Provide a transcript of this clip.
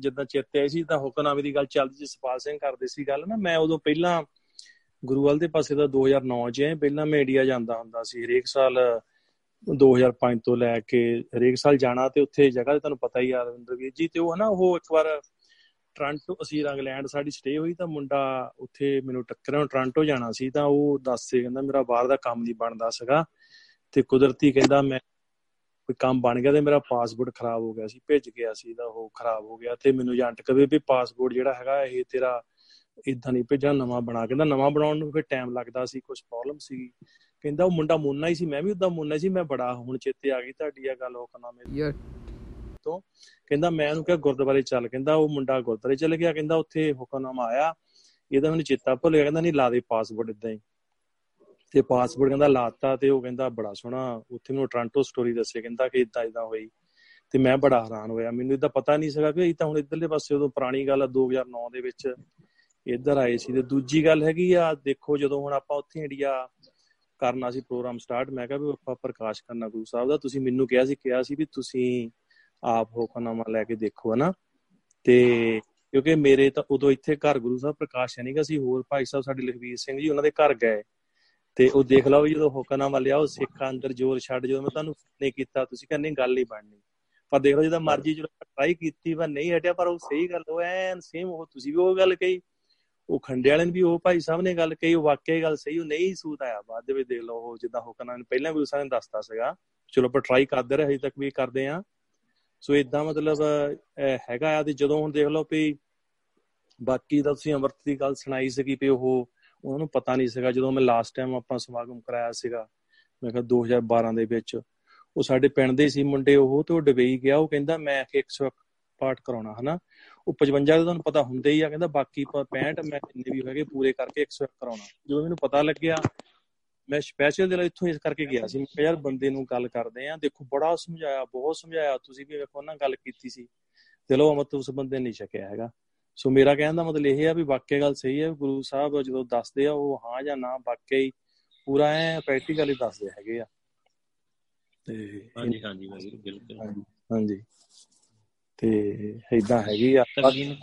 ਜਿੱਦਾਂ ਚੇਤੇ ਆਈ ਸੀ ਤਾਂ ਹੁਕਮਨਾਮੇ ਦੀ ਗੱਲ ਚੱਲਦੀ ਸੀ ਸਪਾਲ ਸਿੰਘ ਕਰਦੇ ਸੀ ਗੱਲ ਨਾ, ਮੈਂ ਉਦੋਂ ਪਹਿਲਾਂ ਗੁਰੂਵਾਲ ਦੇ ਪਾਸੇ ਦਾ 2009 ਚ ਹੈ ਪਹਿਲਾਂ ਮੈਂ ਇੰਡੀਆ ਜਾਂਦਾ ਹੁੰਦਾ ਸੀ, ਹਰੇਕ ਸਾਲ 2005 ਤੋਂ ਲੈ ਕੇ ਹਰੇਕ ਸਾਲ ਜਾਣਾ ਤੇ ਉੱਥੇ ਜਗ੍ਹਾ ਤੇ ਤੁਹਾਨੂੰ ਪਤਾ ਹੀ ਆ ਰਵਿੰਦਰ ਵੀਰ ਜੀ, ਤੇ ਉਹ ਹਨਾ, ਉਹ ਇੱਕ ਵਾਰ ਟ੍ਰਾਂਟੋ, ਅਸੀਂ ਇੰਗਲੈਂਡ ਸਾਡੀ ਸਟੇ ਹੋਈ ਤਾਂ ਮੁੰਡਾ ਉੱਥੇ ਮੈਨੂੰ ਟੱਕਰਿਆ ਟ੍ਰਾਂਟੋ ਜਾਣਾ ਸੀ ਤਾਂ ਉਹ ਦੱਸੇ ਕਹਿੰਦਾ, ਮੇਰਾ ਬਾਹਰ ਦਾ ਕੰਮ ਨਹੀਂ ਬਣਦਾ ਸੀਗਾ ਤੇ ਕੁਦਰਤੀ ਕਹਿੰਦਾ ਮੈਂ ਕੋਈ ਕੰਮ ਬਣ ਗਿਆ ਤੇ ਮੇਰਾ ਪਾਸਪੋਰਟ ਖਰਾਬ ਹੋ ਗਿਆ ਸੀ ਭੇਜ ਗਿਆ ਸੀ ਤਾਂ ਉਹ ਖਰਾਬ ਹੋ ਗਿਆ ਤੇ ਮੈਨੂੰ ਏਜੰਟ ਕਹੇ ਵੀ ਪਾਸਪੋਰਟ ਜਿਹੜਾ ਹੈਗਾ ਇਹ ਤੇਰਾ ਇਦਾਂ ਨਹੀਂ ਭੇਜਣਾ ਨਵਾਂ ਬਣਾ। ਕਹਿੰਦਾ ਨਵਾਂ ਬਣਾਉਣ ਨੂੰ ਫਿਰ ਟਾਈਮ ਲੱਗਦਾ ਸੀ ਕੁਝ ਪ੍ਰੋਬਲਮ ਸੀ ਕਹਿੰਦਾ ਉਹ ਮੁੰਡਾ ਮੁੰਨਾ ਹੀ ਸੀ ਮੈਂ ਵੀ ਉਦਾਂ ਮੁੰਨਾ ਸੀ ਮੈਂ ਬੜਾ ਹੁਣ ਚੇਤੇ ਆ ਗਈ ਤੁਹਾਡੀ ਆ ਗੱਲ ਮੇਰੇ ਯਾਰ ਤੋਂ। ਕਹਿੰਦਾ ਮੈਂ ਉਹਨੂੰ ਕਿਹਾ ਗੁਰਦੁਆਰੇ ਚੱਲ ਕਹਿੰਦਾ ਉਹ ਮੁੰਡਾ ਗੁਰਦੁਆਰੇ ਚਲ ਗਿਆ ਕਹਿੰਦਾ ਉੱਥੇ ਹੁਕਮਨਾਮਾ ਆਇਆ ਇਹਦਾ ਮੈਨੂੰ ਚੇਤਾ ਭੁੱਲ ਗਿਆ ਕਹਿੰਦਾ ਨਹੀਂ ਲਾ ਦੇ ਪਾਸਪੋਰਟ ਇਦਾਂ ਹੀ। ਤੇ ਪਾਸਪੋਰਟ ਕਹਿੰਦਾ ਲਾਤਾ ਤੇ ਉਹ ਕਹਿੰਦਾ ਬੜਾ ਸੋਹਣਾ, ਉੱਥੇ ਮੈਨੂੰ ਟ੍ਰਾਂਟੋ ਸਟੋਰੀ ਦੱਸੇ ਕਹਿੰਦਾ ਕਿ ਇਦਾਂ ਇਦਾਂ ਹੋਈ। ਤੇ ਮੈਂ ਬੜਾ ਹੈਰਾਨ ਹੋਇਆ। ਮੈਨੂੰ ਇਦਾਂ ਪਤਾ ਨਹੀਂ ਸੀਗਾ ਕਿ ਇਹ ਤਾਂ ਹੁਣ ਇਧਰਲੇ ਪਾਸੇ ਉਦੋਂ ਪੁਰਾਣੀ ਗੱਲ ਆ 2009 ਦੇ ਵਿੱਚ ਇੱਧਰ ਆਏ ਸੀ। ਤੇ ਦੂਜੀ ਗੱਲ ਹੈਗੀ ਆ, ਦੇਖੋ ਜਦੋਂ ਹੁਣ ਆਪਾਂ ਉੱਥੇ ਇੰਡੀਆ ਕਰਨਾ ਸੀ ਪ੍ਰੋਗਰਾਮ ਸਟਾਰਟ ਮੈਂ ਕਿਹਾ ਵੀ ਆਪਾਂ ਪ੍ਰਕਾਸ਼ ਕਰਨਾ ਗੁਰੂ ਸਾਹਿਬ ਦਾ, ਤੁਸੀਂ ਮੈਨੂੰ ਕਿਹਾ ਸੀ ਕਿਹਾ ਸੀ ਵੀ ਤੁਸੀਂ ਆਪ ਹੁਕਮਨਾਮਾ ਲੈ ਕੇ ਦੇਖੋ, ਹਨਾ? ਤੇ ਕਿਉਂਕਿ ਮੇਰੇ ਤਾਂ ਉਦੋਂ ਇੱਥੇ ਘਰ ਗੁਰੂ ਸਾਹਿਬ ਪ੍ਰਕਾਸ਼ ਨਹੀਂਗਾ ਸੀ ਹੋਰ ਭਾਈ ਸਾਹਿਬ ਸਾਡੇ ਲਖਵੀਰ ਸਿੰਘ ਜੀ, ਉਹਨਾਂ ਦੇ ਘਰ ਗਏ। ਤੇ ਉਹ ਦੇਖ ਲਓ ਵੀ ਜਦੋਂ ਹੁਕਮਨਾਮਾ ਲਿਆ, ਉਹ ਸਿੱਖਾਂ ਅੰਦਰ ਜ਼ੋਰ ਛੱਡ ਜਦੋਂ ਮੈਂ ਤੁਹਾਨੂੰ ਨਹੀਂ ਕੀਤਾ, ਤੁਸੀਂ ਕਹਿੰਦੇ ਗੱਲ ਨਹੀਂ ਬਣਨੀ। ਪਰ ਦੇਖ ਲਓ ਜਦੋਂ ਮਰਜ਼ੀ ਜਦੋਂ ਟਰਾਈ ਕੀਤੀ ਪਰ ਨਹੀਂ ਹਟਿਆ, ਪਰ ਉਹ ਸਹੀ ਗੱਲ, ਉਹ ਐਨ ਸੇਮ ਉਹ, ਤੁਸੀਂ ਵੀ ਉਹ ਗੱਲ ਕਹੀ। ਉਹ ਖੰਡੇ ਵਾਲੇ ਨੇ ਵੀ ਉਹ ਭਾਈ ਸਾਹਿਬ ਨੇ ਗੱਲ ਕਹੀ, ਉਹ ਵਾਕਿਆ ਗੱਲ ਸਹੀ, ਉਹ ਨਹੀਂ ਸੂਤ ਆਇਆ। ਬਾਅਦ ਦੇ ਵਿੱਚ ਦੇਖ ਲਓ ਉਹ ਜਿੱਦਾਂ ਹੁਕਮਨਾਮਾ ਨੇ ਪਹਿਲਾਂ ਵੀ ਉਸਾਂ ਨੇ ਦੱਸਤਾ ਸੀਗਾ। ਚਲੋ ਆਪਾਂ ਟਰਾਈ ਕਰਦੇ ਰਹੇ ਹਜੇ ਤੱਕ ਵੀ ਕਰਦੇ ਆ ਸੋ ਇਦਾਂ ਮਤਲਬ ਹੈਗਾ ਆ, ਤੇ ਜਦੋਂ ਹੁਣ ਦੇਖ ਲਓ ਵੀ ਬਾਕੀ ਦਾ ਤੁਸੀਂ ਅਮਰਤ ਦੀ ਗੱਲ ਸੁਣਾਈ ਸੀਗੀ ਵੀ ਉਹ ਉਹਨਾਂ ਨੂੰ ਪਤਾ ਨਹੀਂ ਸੀਗਾ, ਜਦੋਂ ਮੈਂ ਲਾਸਟ ਟਾਈਮ ਆਪਾਂ ਸਮਾਗਮ ਕਰਾਇਆ ਸੀਗਾ, ਮੈਂ ਕਿਹਾ 2012 ਦੇ ਵਿੱਚ, ਉਹ ਸਾਡੇ ਪਿੰਡ ਦੇ ਸੀ ਮੁੰਡੇ, ਉਹ ਤੇ ਉਹ ਡਬਈ ਗਿਆ, ਉਹ ਕਹਿੰਦਾ ਮੈਂ 100 ਪਾਠ ਕਰਾਉਣਾ, ਹਨਾ? ਉਹ 55 ਦਾ ਤੁਹਾਨੂੰ ਪਤਾ ਹੁੰਦੇ ਹੀ ਆ, ਕਹਿੰਦਾ ਬਾਕੀ 65 ਮੈਂ ਜਿੰਨੇ ਵੀ ਹੈਗੇ ਪੂਰੇ ਕਰਕੇ 100 ਕਰਾਉਣਾ। ਜਦੋਂ ਮੈਨੂੰ ਪਤਾ ਲੱਗਿਆ, ਮੈਂ ਸਪੈਸ਼ਲ ਦਿਲ ਇੱਥੋਂ ਇਸ ਕਰਕੇ ਗਿਆ ਸੀ, ਮੈਂ ਕਿਹਾ ਯਾਰ ਬੰਦੇ ਨੂੰ ਗੱਲ ਕਰਦੇ ਆ, ਦੇਖੋ ਬੜਾ ਸਮਝਾਇਆ, ਬਹੁਤ ਸਮਝਾਇਆ, ਤੁਸੀਂ ਵੀ ਵੇਖੋ ਨਾ ਗੱਲ ਕੀਤੀ ਸੀ। ਚਲੋ ਅਮਤ ਉਸ ਬੰਦੇ ਨਹੀਂ ਛਕਿਆ ਹੈਗਾ। ਸੋ ਮੇਰਾ ਕਹਿਣ ਦਾ ਮਤਲਬ ਇਹ ਆ ਵੀ ਵਾਕਿਆ ਗੱਲ ਸਹੀ ਹੈ ਗੁਰੂ ਸਾਹਿਬ ਜਦੋਂ ਦੱਸਦੇ ਆ ਉਹ ਹਾਂ ਜਾਂ ਨਾ ਵਾਕਿਆ ਹੀ ਪੂਰਾ ਐ ਪ੍ਰੈਕਟੀਕਲੀ ਦੱਸਦੇ ਹੈਗੇ ਆ। ਤੇ ਹਾਂਜੀ ਹਾਂਜੀ ਬਿਲਕੁਲ। ਹਾਂਜੀ ਤੇ ਇਦਾਂ ਹੈਗੀ ਆ।